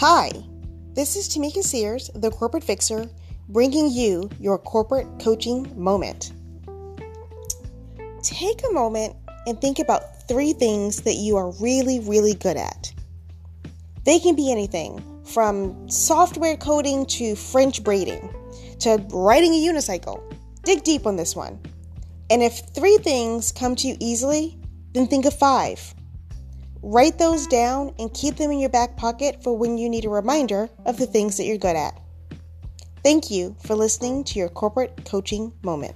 Hi, this is Tamica Sears, the Corporate Fixer, bringing you your corporate coaching moment. Take a moment and think about three things that you are really, really good at. They can be anything from software coding to French braiding to riding a unicycle. Dig deep on this one. And if three things come to you easily, then think of five. Write those down and keep them in your back pocket for when you need a reminder of the things that you're good at. Thank you for listening to your corporate coaching moment.